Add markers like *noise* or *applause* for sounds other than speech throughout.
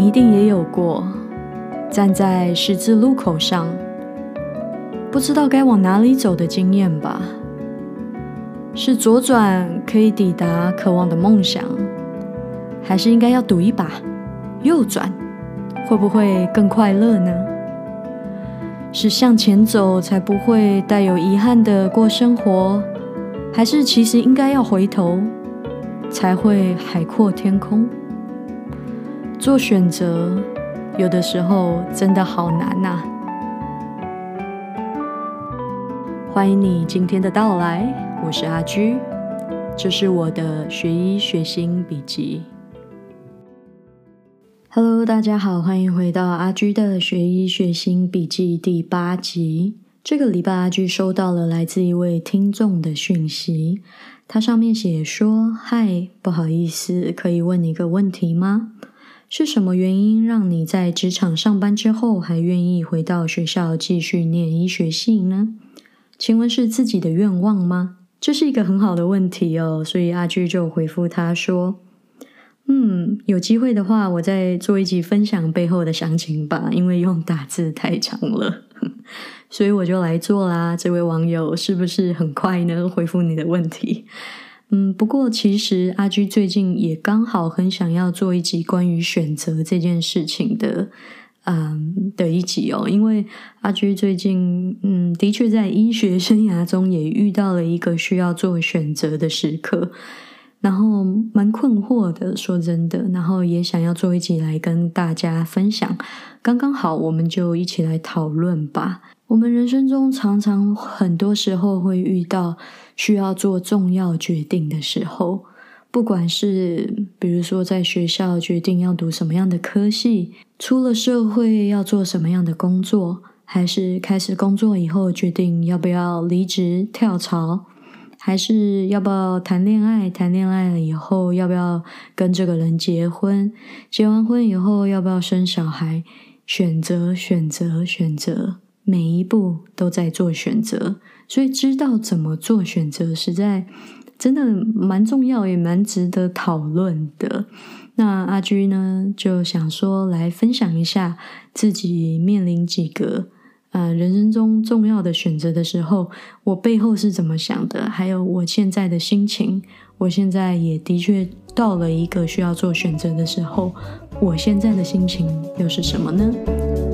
你一定也有过站在十字路口上，不知道该往哪里走的经验吧？是左转可以抵达渴望的梦想，还是应该要赌一把，右转会不会更快乐呢？是向前走才不会带有遗憾的过生活，还是其实应该要回头才会海阔天空？做选择，有的时候真的好难呐！欢迎你今天的到来，我是阿居，这是我的学医学心笔记。Hello，大家好，欢迎回到阿居的学医学心笔记第八集。这个礼拜，阿居收到了来自一位听众的讯息，他上面写说：“嗨，不好意思，可以问你一个问题吗？”是什么原因让你在职场上班之后还愿意回到学校继续念医学系呢？请问是自己的愿望吗？这是一个很好的问题哦。所以阿居就回复他说：“嗯，有机会的话，我再做一集分享背后的详情吧，因为用打字太长了，*laughs* 所以我就来做啦。”这位网友是不是很快呢？回复你的问题。嗯，不过其实阿居最近也刚好很想要做一集关于选择这件事情的，嗯的一集哦，因为阿居最近嗯的确在医学生涯中也遇到了一个需要做选择的时刻，然后蛮困惑的，说真的，然后也想要做一集来跟大家分享，刚刚好我们就一起来讨论吧。我们人生中常常很多时候会遇到。需要做重要决定的时候，不管是比如说在学校决定要读什么样的科系，出了社会要做什么样的工作，还是开始工作以后决定要不要离职跳槽，还是要不要谈恋爱，谈恋爱了以后要不要跟这个人结婚，结完婚以后要不要生小孩，选择选择选择，每一步都在做选择。所以知道怎么做选择，实在真的蛮重要，也蛮值得讨论的。那阿居呢，就想说来分享一下自己面临几个呃人生中重要的选择的时候，我背后是怎么想的，还有我现在的心情。我现在也的确到了一个需要做选择的时候，我现在的心情又是什么呢？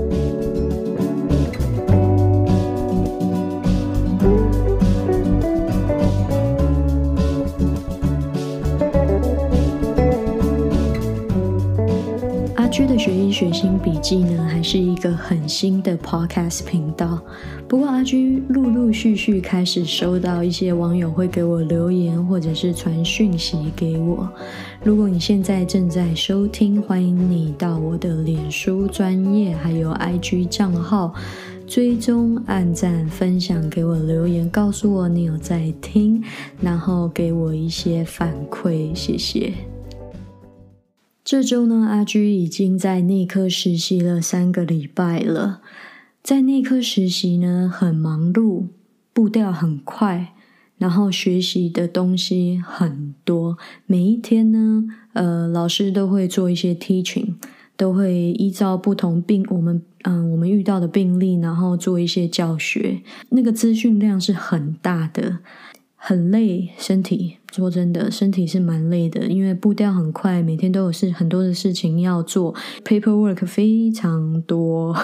学医学心笔记呢，还是一个很新的 podcast 频道。不过阿居陆陆续续开始收到一些网友会给我留言，或者是传讯息给我。如果你现在正在收听，欢迎你到我的脸书专业还有 IG 账号追踪、按赞、分享，给我留言，告诉我你有在听，然后给我一些反馈，谢谢。这周呢，阿居已经在内科实习了三个礼拜了。在内科实习呢，很忙碌，步调很快，然后学习的东西很多。每一天呢，呃，老师都会做一些 teaching，都会依照不同病，我们嗯，我们遇到的病例，然后做一些教学。那个资讯量是很大的。很累，身体说真的，身体是蛮累的，因为步调很快，每天都有事很多的事情要做，paperwork 非常多。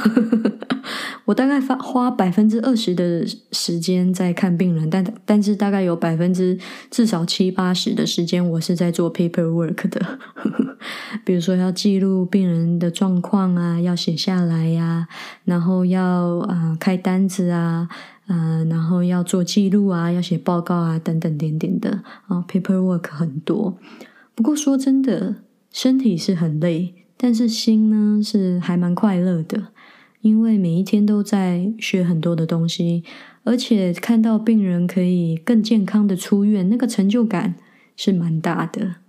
*laughs* 我大概花花百分之二十的时间在看病人，但但是大概有百分之至少七八十的时间，我是在做 paperwork 的。*laughs* 比如说要记录病人的状况啊，要写下来呀，然后要啊开单子啊。嗯，然后要做记录啊，要写报告啊，等等点点的啊，paperwork 很多。不过说真的，身体是很累，但是心呢是还蛮快乐的，因为每一天都在学很多的东西，而且看到病人可以更健康的出院，那个成就感是蛮大的。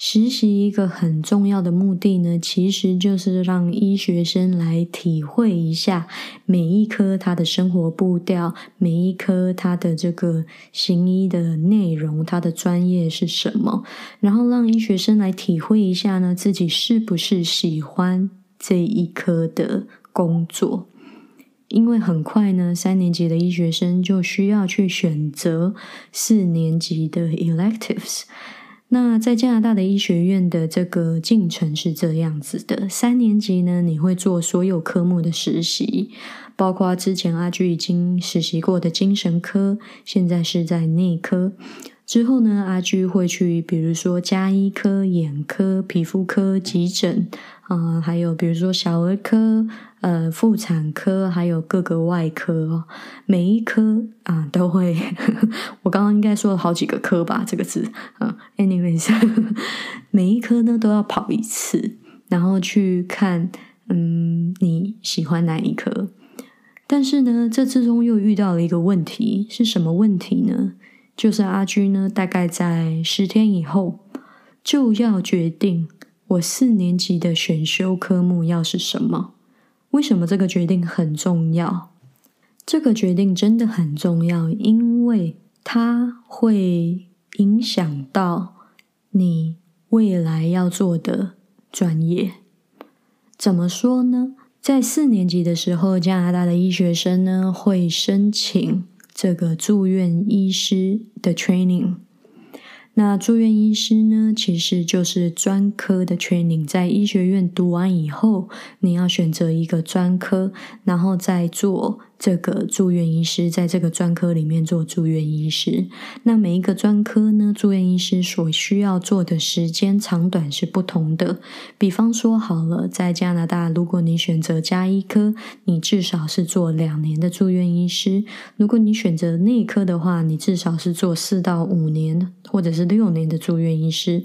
实习一个很重要的目的呢，其实就是让医学生来体会一下每一科他的生活步调，每一科他的这个行医的内容，他的专业是什么，然后让医学生来体会一下呢，自己是不是喜欢这一科的工作。因为很快呢，三年级的医学生就需要去选择四年级的 electives。那在加拿大的医学院的这个进程是这样子的：三年级呢，你会做所有科目的实习，包括之前阿居已经实习过的精神科，现在是在内科。之后呢，阿居会去，比如说加医科、眼科、皮肤科、急诊啊，还有比如说小儿科、呃妇产科，还有各个外科。每一科啊都会，*laughs* 我刚刚应该说了好几个科吧，这个字啊。*laughs* Anyways，每一科呢都要跑一次，然后去看，嗯，你喜欢哪一科？但是呢，这之中又遇到了一个问题，是什么问题呢？就是阿居呢，大概在十天以后就要决定我四年级的选修科目要是什么。为什么这个决定很重要？这个决定真的很重要，因为它会影响到你未来要做的专业。怎么说呢？在四年级的时候，加拿大的医学生呢会申请。这个住院医师的 training，那住院医师呢，其实就是专科的 training。在医学院读完以后，你要选择一个专科，然后再做。这个住院医师在这个专科里面做住院医师，那每一个专科呢，住院医师所需要做的时间长短是不同的。比方说，好了，在加拿大，如果你选择加医科，你至少是做两年的住院医师；如果你选择内科的话，你至少是做四到五年或者是六年的住院医师。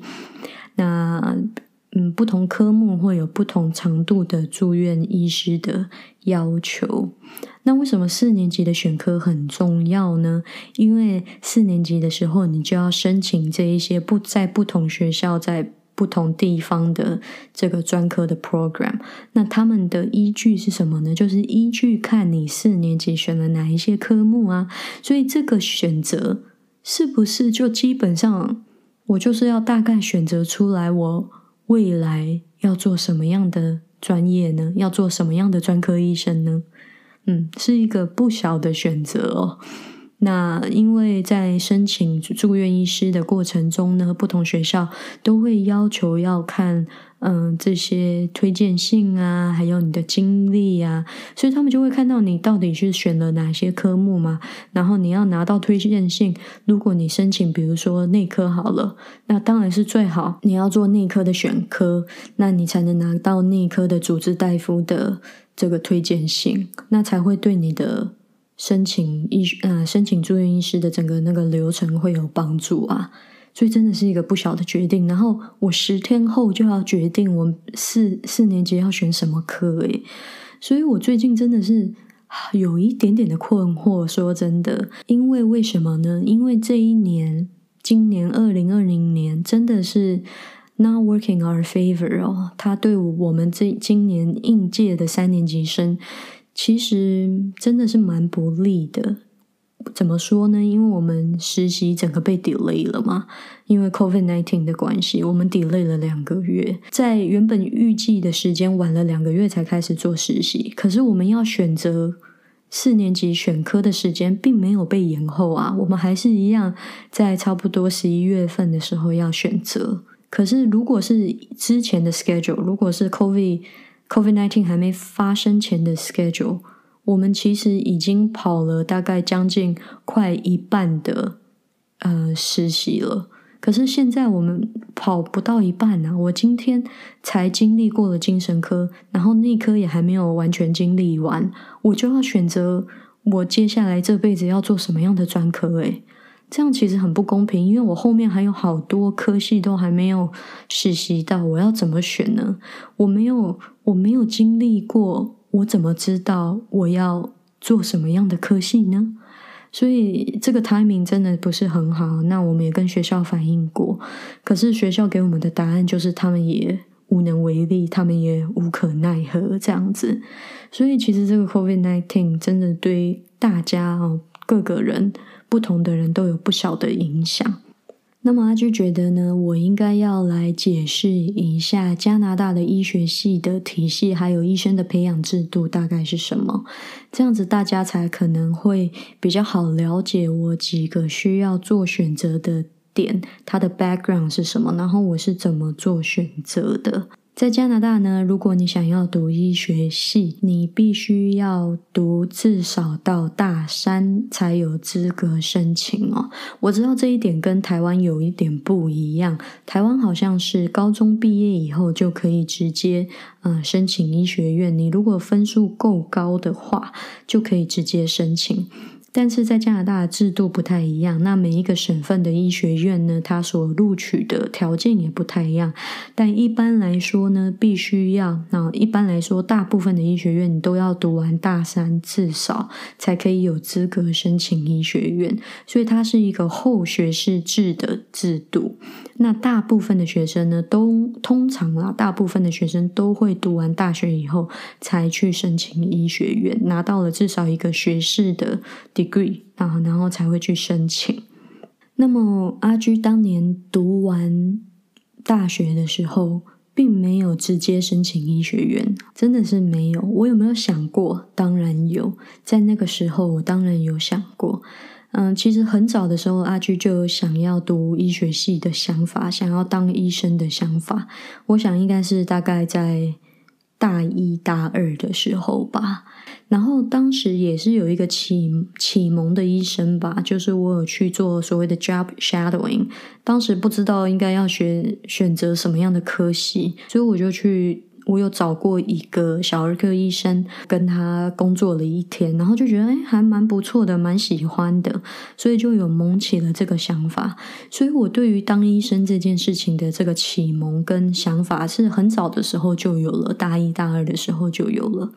那嗯，不同科目会有不同长度的住院医师的要求。那为什么四年级的选科很重要呢？因为四年级的时候，你就要申请这一些不在不同学校、在不同地方的这个专科的 program。那他们的依据是什么呢？就是依据看你四年级选了哪一些科目啊。所以这个选择是不是就基本上我就是要大概选择出来我。未来要做什么样的专业呢？要做什么样的专科医生呢？嗯，是一个不小的选择哦。那因为在申请住院医师的过程中呢，不同学校都会要求要看，嗯，这些推荐信啊，还有你的经历啊，所以他们就会看到你到底是选了哪些科目嘛。然后你要拿到推荐信，如果你申请，比如说内科好了，那当然是最好你要做内科的选科，那你才能拿到内科的主治大夫的这个推荐信，那才会对你的。申请医呃申请住院医师的整个那个流程会有帮助啊，所以真的是一个不小的决定。然后我十天后就要决定我四四年级要选什么科诶，所以我最近真的是有一点点的困惑。说真的，因为为什么呢？因为这一年，今年二零二零年真的是 not working our favor 哦，他对我们这今年应届的三年级生。其实真的是蛮不利的，怎么说呢？因为我们实习整个被 delay 了嘛，因为 COVID nineteen 的关系，我们 delay 了两个月，在原本预计的时间晚了两个月才开始做实习。可是我们要选择四年级选科的时间并没有被延后啊，我们还是一样在差不多十一月份的时候要选择。可是如果是之前的 schedule，如果是 COVID Covid nineteen 还没发生前的 schedule，我们其实已经跑了大概将近快一半的呃实习了。可是现在我们跑不到一半呢。我今天才经历过了精神科，然后内科也还没有完全经历完，我就要选择我接下来这辈子要做什么样的专科？诶这样其实很不公平，因为我后面还有好多科系都还没有实习到，我要怎么选呢？我没有，我没有经历过，我怎么知道我要做什么样的科系呢？所以这个 timing 真的不是很好。那我们也跟学校反映过，可是学校给我们的答案就是他们也无能为力，他们也无可奈何这样子。所以其实这个 COVID nineteen 真的对大家哦，各个人。不同的人都有不小的影响。那么阿居觉得呢，我应该要来解释一下加拿大的医学系的体系，还有医生的培养制度大概是什么，这样子大家才可能会比较好了解我几个需要做选择的点，它的 background 是什么，然后我是怎么做选择的。在加拿大呢，如果你想要读医学系，你必须要读至少到大三才有资格申请哦。我知道这一点跟台湾有一点不一样，台湾好像是高中毕业以后就可以直接嗯申请医学院，你如果分数够高的话，就可以直接申请。但是在加拿大的制度不太一样，那每一个省份的医学院呢，它所录取的条件也不太一样。但一般来说呢，必须要那一般来说，大部分的医学院你都要读完大三，至少才可以有资格申请医学院。所以它是一个后学士制的制度。那大部分的学生呢，都通常啊，大部分的学生都会读完大学以后才去申请医学院，拿到了至少一个学士的 degree 啊，然后才会去申请。那么阿居当年读完大学的时候，并没有直接申请医学院，真的是没有。我有没有想过？当然有，在那个时候，我当然有想过。嗯，其实很早的时候，阿居就有想要读医学系的想法，想要当医生的想法。我想应该是大概在大一、大二的时候吧。然后当时也是有一个启启蒙的医生吧，就是我有去做所谓的 job shadowing。当时不知道应该要选选择什么样的科系，所以我就去。我有找过一个小儿科医生，跟他工作了一天，然后就觉得哎，还蛮不错的，蛮喜欢的，所以就有萌起了这个想法。所以我对于当医生这件事情的这个启蒙跟想法，是很早的时候就有了，大一、大二的时候就有了。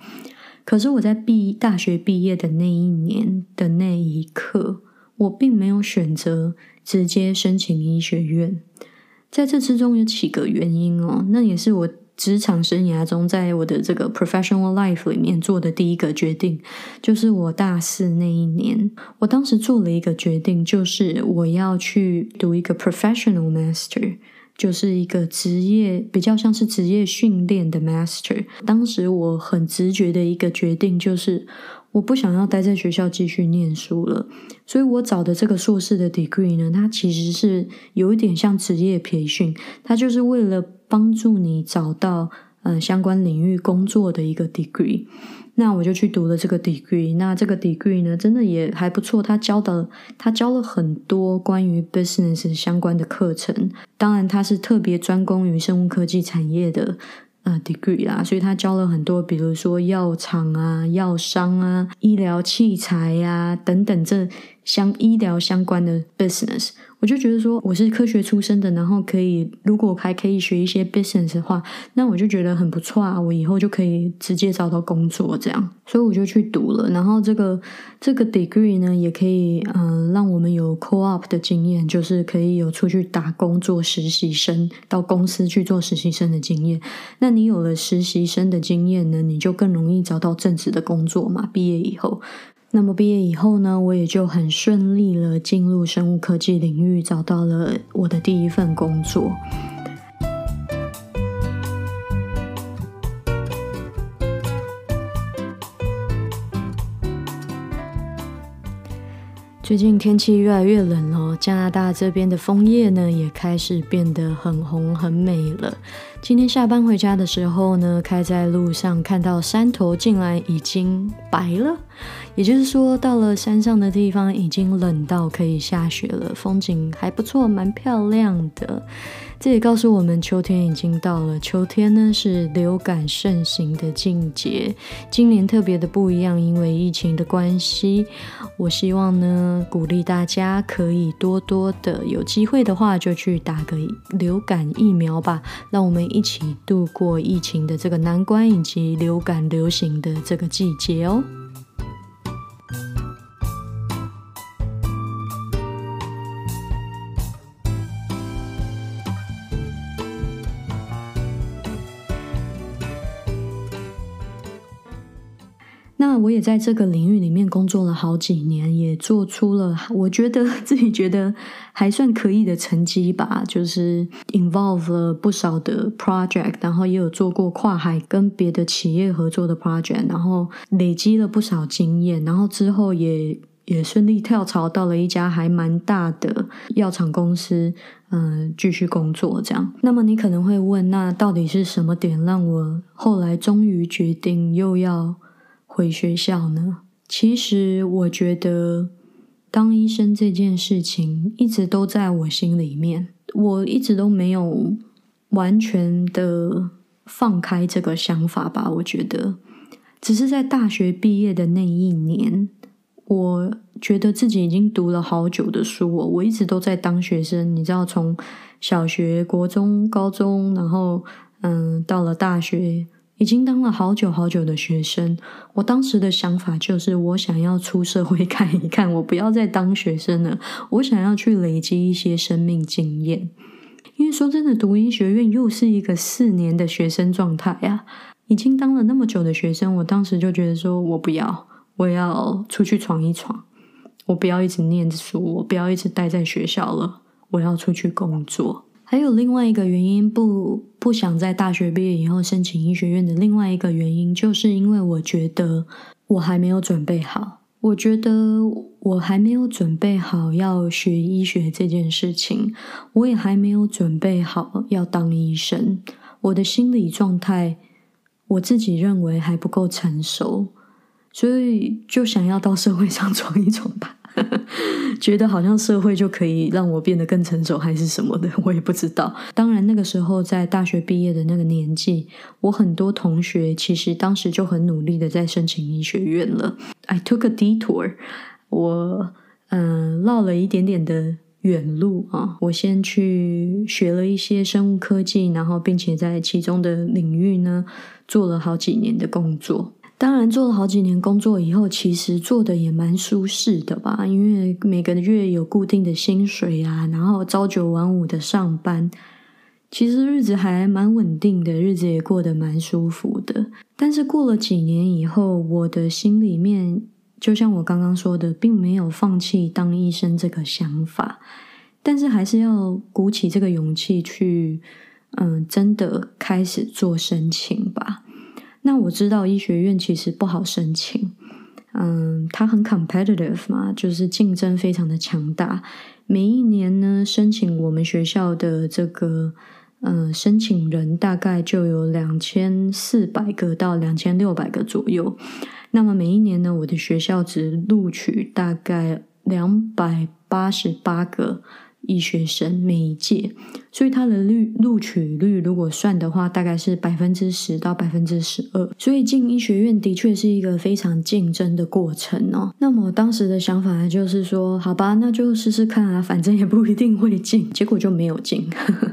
可是我在毕大学毕业的那一年的那一刻，我并没有选择直接申请医学院。在这之中有几个原因哦，那也是我。职场生涯中，在我的这个 professional life 里面做的第一个决定，就是我大四那一年，我当时做了一个决定，就是我要去读一个 professional master，就是一个职业比较像是职业训练的 master。当时我很直觉的一个决定就是。我不想要待在学校继续念书了，所以我找的这个硕士的 degree 呢，它其实是有一点像职业培训，它就是为了帮助你找到呃相关领域工作的一个 degree。那我就去读了这个 degree，那这个 degree 呢，真的也还不错，他教的他教了很多关于 business 相关的课程，当然他是特别专攻于生物科技产业的。啊，degree 啦，所以他教了很多，比如说药厂啊、药商啊、医疗器材呀等等这相医疗相关的 business。我就觉得说，我是科学出身的，然后可以如果还可以学一些 business 的话，那我就觉得很不错啊。我以后就可以直接找到工作这样，所以我就去读了。然后这个这个 degree 呢，也可以嗯，让我们有 co-op 的经验，就是可以有出去打工做实习生，到公司去做实习生的经验。那你有了实习生的经验呢，你就更容易找到正职的工作嘛。毕业以后。那么毕业以后呢，我也就很顺利了进入生物科技领域，找到了我的第一份工作。最近天气越来越冷了，加拿大这边的枫叶呢也开始变得很红很美了。今天下班回家的时候呢，开在路上看到山头竟然已经白了，也就是说到了山上的地方已经冷到可以下雪了，风景还不错，蛮漂亮的。这也告诉我们，秋天已经到了。秋天呢是流感盛行的季节，今年特别的不一样，因为疫情的关系。我希望呢，鼓励大家可以多多的有机会的话，就去打个流感疫苗吧，让我们一起度过疫情的这个难关，以及流感流行的这个季节哦。我也在这个领域里面工作了好几年，也做出了我觉得 *laughs* 自己觉得还算可以的成绩吧。就是 involve 了不少的 project，然后也有做过跨海跟别的企业合作的 project，然后累积了不少经验，然后之后也也顺利跳槽到了一家还蛮大的药厂公司，嗯，继续工作这样。那么你可能会问，那到底是什么点让我后来终于决定又要？回学校呢？其实我觉得当医生这件事情一直都在我心里面，我一直都没有完全的放开这个想法吧。我觉得只是在大学毕业的那一年，我觉得自己已经读了好久的书，我一直都在当学生。你知道，从小学、国中、高中，然后嗯，到了大学。已经当了好久好久的学生，我当时的想法就是，我想要出社会看一看，我不要再当学生了，我想要去累积一些生命经验。因为说真的，读医学院又是一个四年的学生状态呀，已经当了那么久的学生，我当时就觉得说，我不要，我要出去闯一闯，我不要一直念书，我不要一直待在学校了，我要出去工作。还有另外一个原因，不不想在大学毕业以后申请医学院的另外一个原因，就是因为我觉得我还没有准备好。我觉得我还没有准备好要学医学这件事情，我也还没有准备好要当医生。我的心理状态，我自己认为还不够成熟，所以就想要到社会上闯一闯吧。*laughs* 觉得好像社会就可以让我变得更成熟，还是什么的，*laughs* 我也不知道。当然，那个时候在大学毕业的那个年纪，我很多同学其实当时就很努力的在申请医学院了。I took a detour，我嗯绕了一点点的远路啊。我先去学了一些生物科技，然后并且在其中的领域呢做了好几年的工作。当然，做了好几年工作以后，其实做的也蛮舒适的吧，因为每个月有固定的薪水啊，然后朝九晚五的上班，其实日子还蛮稳定的，日子也过得蛮舒服的。但是过了几年以后，我的心里面，就像我刚刚说的，并没有放弃当医生这个想法，但是还是要鼓起这个勇气去，嗯，真的开始做申请吧。那我知道医学院其实不好申请，嗯，它很 competitive 嘛，就是竞争非常的强大。每一年呢，申请我们学校的这个，嗯，申请人大概就有两千四百个到两千六百个左右。那么每一年呢，我的学校只录取大概两百八十八个。医学生每一届，所以他的率录取率如果算的话，大概是百分之十到百分之十二。所以进医学院的确是一个非常竞争的过程哦。那么当时的想法就是说，好吧，那就试试看啊，反正也不一定会进。结果就没有进。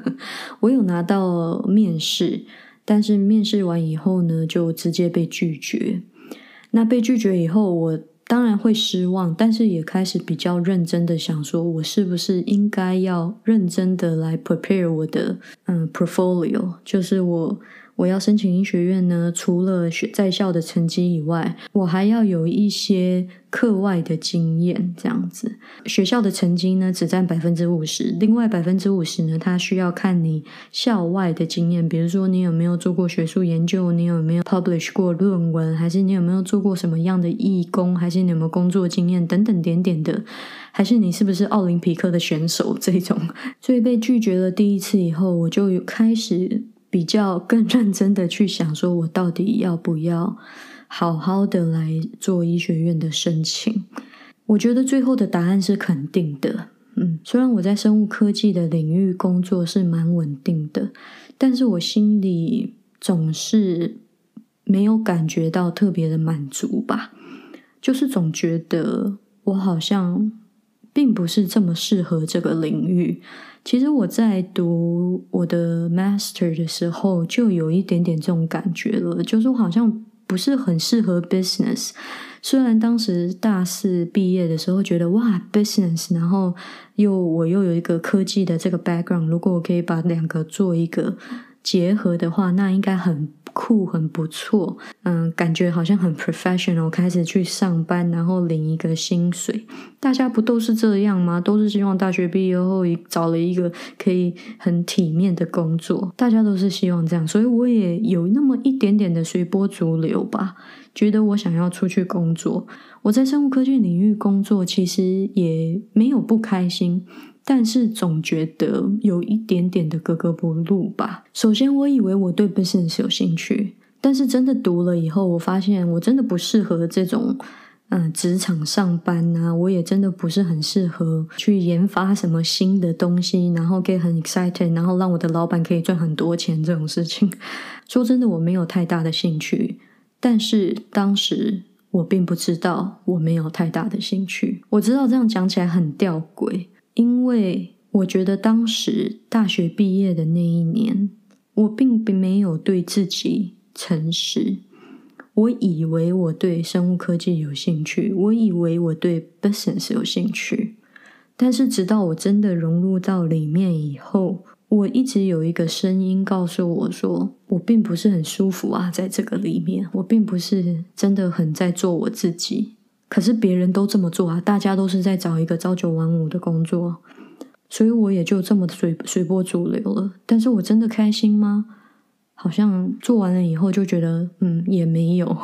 *laughs* 我有拿到面试，但是面试完以后呢，就直接被拒绝。那被拒绝以后，我。当然会失望，但是也开始比较认真的想说，我是不是应该要认真的来 prepare 我的嗯 portfolio，就是我。我要申请医学院呢，除了学在校的成绩以外，我还要有一些课外的经验。这样子，学校的成绩呢只占百分之五十，另外百分之五十呢，它需要看你校外的经验，比如说你有没有做过学术研究，你有没有 publish 过论文，还是你有没有做过什么样的义工，还是你有没有工作经验等等点点的，还是你是不是奥林匹克的选手这种。所以被拒绝了第一次以后，我就开始。比较更认真的去想，说我到底要不要好好的来做医学院的申请？我觉得最后的答案是肯定的。嗯，虽然我在生物科技的领域工作是蛮稳定的，但是我心里总是没有感觉到特别的满足吧，就是总觉得我好像并不是这么适合这个领域。其实我在读我的 master 的时候，就有一点点这种感觉了，就是我好像不是很适合 business。虽然当时大四毕业的时候觉得哇 business，然后又我又有一个科技的这个 background，如果我可以把两个做一个结合的话，那应该很酷，很不错，嗯，感觉好像很 professional，开始去上班，然后领一个薪水。大家不都是这样吗？都是希望大学毕业后找了一个可以很体面的工作，大家都是希望这样，所以我也有那么一点点的随波逐流吧，觉得我想要出去工作。我在生物科技领域工作，其实也没有不开心。但是总觉得有一点点的格格不入吧。首先，我以为我对 business 有兴趣，但是真的读了以后，我发现我真的不适合这种嗯职场上班啊。我也真的不是很适合去研发什么新的东西，然后 get 很 excited，然后让我的老板可以赚很多钱这种事情。*laughs* 说真的，我没有太大的兴趣。但是当时我并不知道我没有太大的兴趣。我知道这样讲起来很吊诡。因为我觉得当时大学毕业的那一年，我并并没有对自己诚实。我以为我对生物科技有兴趣，我以为我对 business 有兴趣，但是直到我真的融入到里面以后，我一直有一个声音告诉我说，我并不是很舒服啊，在这个里面，我并不是真的很在做我自己。可是别人都这么做啊，大家都是在找一个朝九晚五的工作，所以我也就这么随随波逐流了。但是我真的开心吗？好像做完了以后就觉得，嗯，也没有。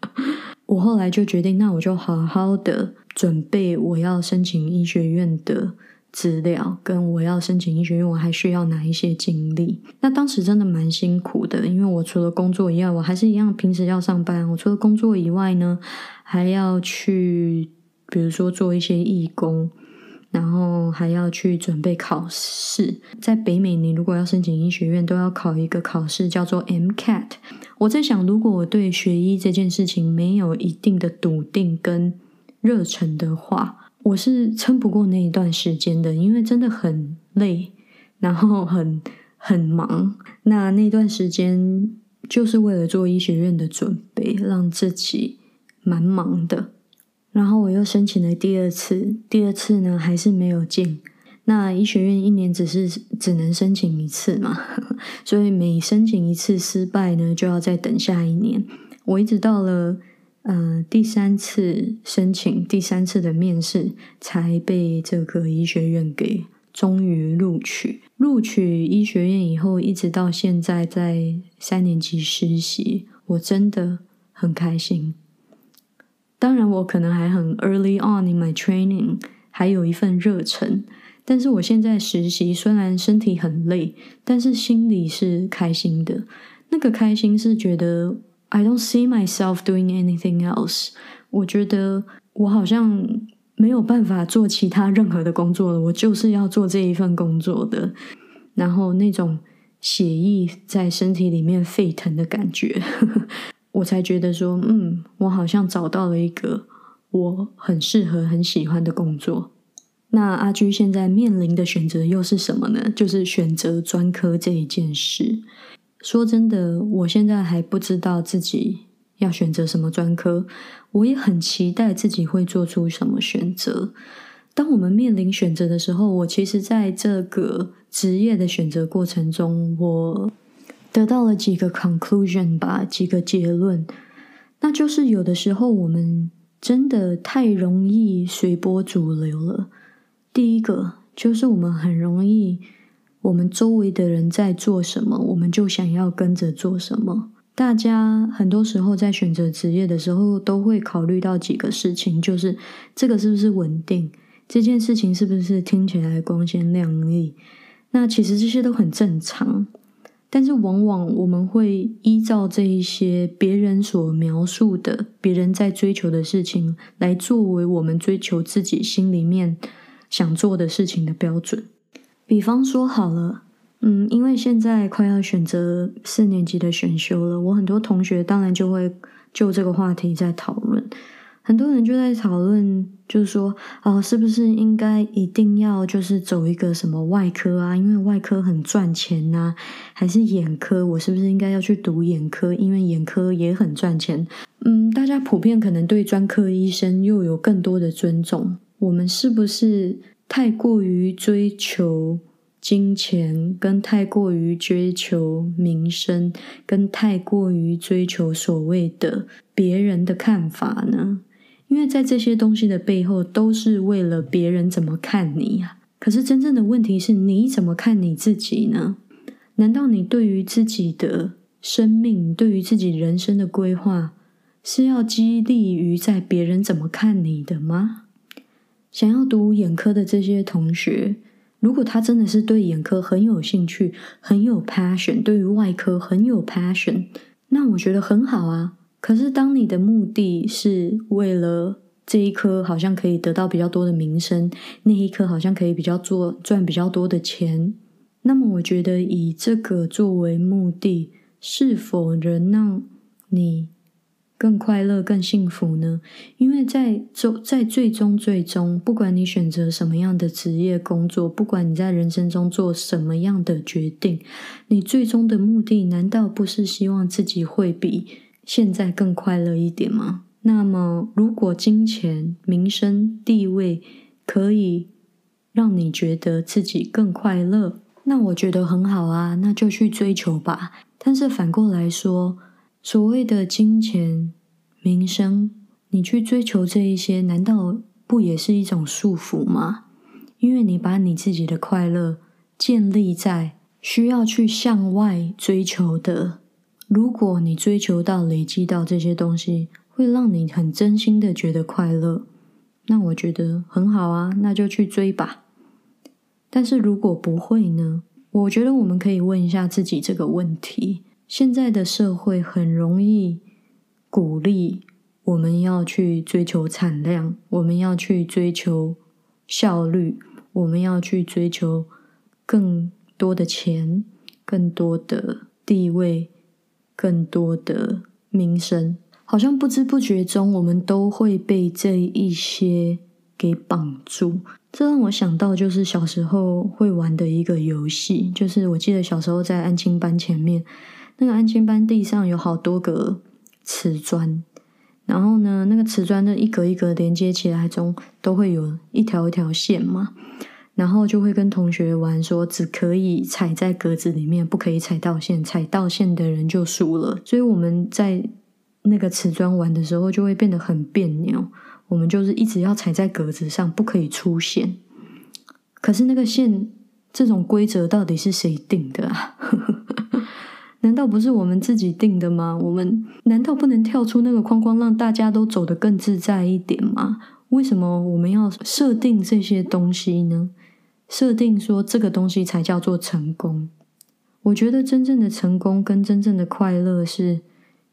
*laughs* 我后来就决定，那我就好好的准备我要申请医学院的资料，跟我要申请医学院，我还需要哪一些经历。那当时真的蛮辛苦的，因为我除了工作以外，我还是一样平时要上班。我除了工作以外呢？还要去，比如说做一些义工，然后还要去准备考试。在北美，你如果要申请医学院，都要考一个考试，叫做 MCAT。我在想，如果我对学医这件事情没有一定的笃定跟热忱的话，我是撑不过那一段时间的，因为真的很累，然后很很忙。那那段时间就是为了做医学院的准备，让自己。蛮忙的，然后我又申请了第二次，第二次呢还是没有进。那医学院一年只是只能申请一次嘛，*laughs* 所以每申请一次失败呢，就要再等下一年。我一直到了呃第三次申请，第三次的面试，才被这个医学院给终于录取。录取医学院以后，一直到现在在三年级实习，我真的很开心。当然，我可能还很 early on in my training，还有一份热忱。但是我现在实习，虽然身体很累，但是心里是开心的。那个开心是觉得 I don't see myself doing anything else。我觉得我好像没有办法做其他任何的工作了，我就是要做这一份工作的。然后那种血液在身体里面沸腾的感觉。*laughs* 我才觉得说，嗯，我好像找到了一个我很适合、很喜欢的工作。那阿居现在面临的选择又是什么呢？就是选择专科这一件事。说真的，我现在还不知道自己要选择什么专科，我也很期待自己会做出什么选择。当我们面临选择的时候，我其实在这个职业的选择过程中，我。得到了几个 conclusion 吧，几个结论，那就是有的时候我们真的太容易随波逐流了。第一个就是我们很容易，我们周围的人在做什么，我们就想要跟着做什么。大家很多时候在选择职业的时候，都会考虑到几个事情，就是这个是不是稳定，这件事情是不是听起来光鲜亮丽。那其实这些都很正常。但是往往我们会依照这一些别人所描述的、别人在追求的事情，来作为我们追求自己心里面想做的事情的标准。比方说，好了，嗯，因为现在快要选择四年级的选修了，我很多同学当然就会就这个话题在讨论。很多人就在讨论，就是说，哦，是不是应该一定要就是走一个什么外科啊？因为外科很赚钱呐，还是眼科？我是不是应该要去读眼科？因为眼科也很赚钱。嗯，大家普遍可能对专科医生又有更多的尊重。我们是不是太过于追求？金钱，跟太过于追求名声，跟太过于追求所谓的别人的看法呢？因为在这些东西的背后，都是为了别人怎么看你呀。可是真正的问题是，你怎么看你自己呢？难道你对于自己的生命，对于自己人生的规划，是要激励于在别人怎么看你的吗？想要读眼科的这些同学，如果他真的是对眼科很有兴趣、很有 passion，对于外科很有 passion，那我觉得很好啊。可是，当你的目的是为了这一科好像可以得到比较多的名声，那一科好像可以比较做赚比较多的钱，那么我觉得以这个作为目的，是否能让你更快乐、更幸福呢？因为在最在最终最终，不管你选择什么样的职业工作，不管你在人生中做什么样的决定，你最终的目的难道不是希望自己会比？现在更快乐一点吗？那么，如果金钱、名声、地位可以让你觉得自己更快乐，那我觉得很好啊，那就去追求吧。但是反过来说，所谓的金钱、名声，你去追求这一些，难道不也是一种束缚吗？因为你把你自己的快乐建立在需要去向外追求的。如果你追求到、累积到这些东西，会让你很真心的觉得快乐，那我觉得很好啊，那就去追吧。但是如果不会呢？我觉得我们可以问一下自己这个问题：现在的社会很容易鼓励我们要去追求产量，我们要去追求效率，我们要去追求更多的钱、更多的地位。更多的名声，好像不知不觉中，我们都会被这一些给绑住。这让我想到，就是小时候会玩的一个游戏，就是我记得小时候在安亲班前面，那个安全班地上有好多个瓷砖，然后呢，那个瓷砖的一格一格连接起来中，都会有一条一条线嘛。然后就会跟同学玩，说只可以踩在格子里面，不可以踩到线，踩到线的人就输了。所以我们在那个瓷砖玩的时候，就会变得很别扭。我们就是一直要踩在格子上，不可以出线。可是那个线这种规则到底是谁定的啊？*laughs* 难道不是我们自己定的吗？我们难道不能跳出那个框框，让大家都走得更自在一点吗？为什么我们要设定这些东西呢？设定说这个东西才叫做成功。我觉得真正的成功跟真正的快乐是，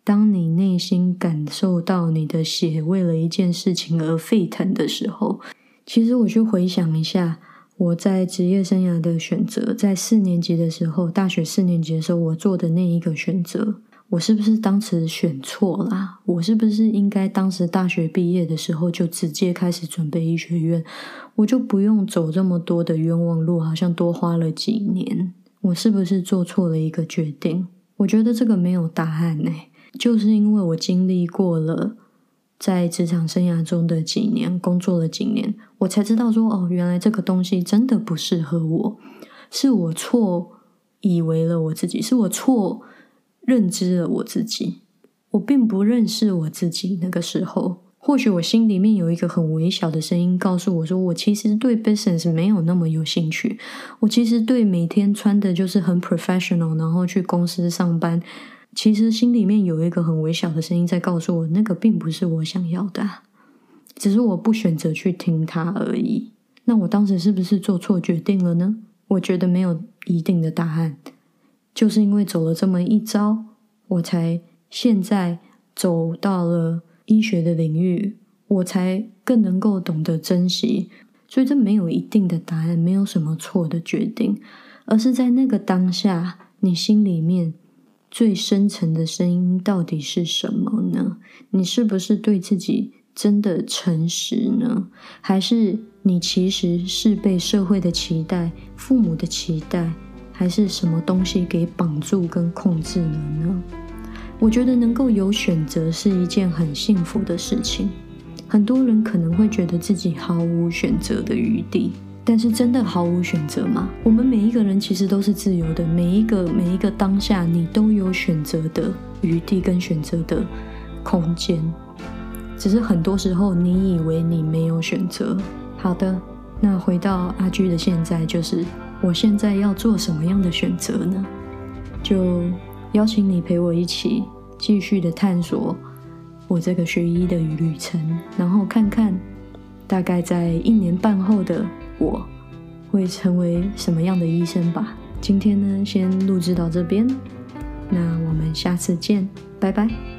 当你内心感受到你的血为了一件事情而沸腾的时候。其实我去回想一下，我在职业生涯的选择，在四年级的时候，大学四年级的时候，我做的那一个选择。我是不是当时选错了？我是不是应该当时大学毕业的时候就直接开始准备医学院？我就不用走这么多的冤枉路，好像多花了几年。我是不是做错了一个决定？我觉得这个没有答案呢，就是因为我经历过了在职场生涯中的几年，工作了几年，我才知道说，哦，原来这个东西真的不适合我，是我错以为了我自己，是我错。认知了我自己，我并不认识我自己。那个时候，或许我心里面有一个很微小的声音告诉我说：“我其实对 business 没有那么有兴趣。我其实对每天穿的就是很 professional，然后去公司上班，其实心里面有一个很微小的声音在告诉我，那个并不是我想要的，只是我不选择去听它而已。那我当时是不是做错决定了呢？我觉得没有一定的答案。”就是因为走了这么一招，我才现在走到了医学的领域，我才更能够懂得珍惜。所以这没有一定的答案，没有什么错的决定，而是在那个当下，你心里面最深层的声音到底是什么呢？你是不是对自己真的诚实呢？还是你其实是被社会的期待、父母的期待？还是什么东西给绑住跟控制了呢？我觉得能够有选择是一件很幸福的事情。很多人可能会觉得自己毫无选择的余地，但是真的毫无选择吗？我们每一个人其实都是自由的，每一个每一个当下，你都有选择的余地跟选择的空间。只是很多时候，你以为你没有选择。好的，那回到阿居的现在，就是我现在要做什么样的选择呢？就邀请你陪我一起继续的探索我这个学医的旅程，然后看看大概在一年半后的我会成为什么样的医生吧。今天呢，先录制到这边，那我们下次见，拜拜。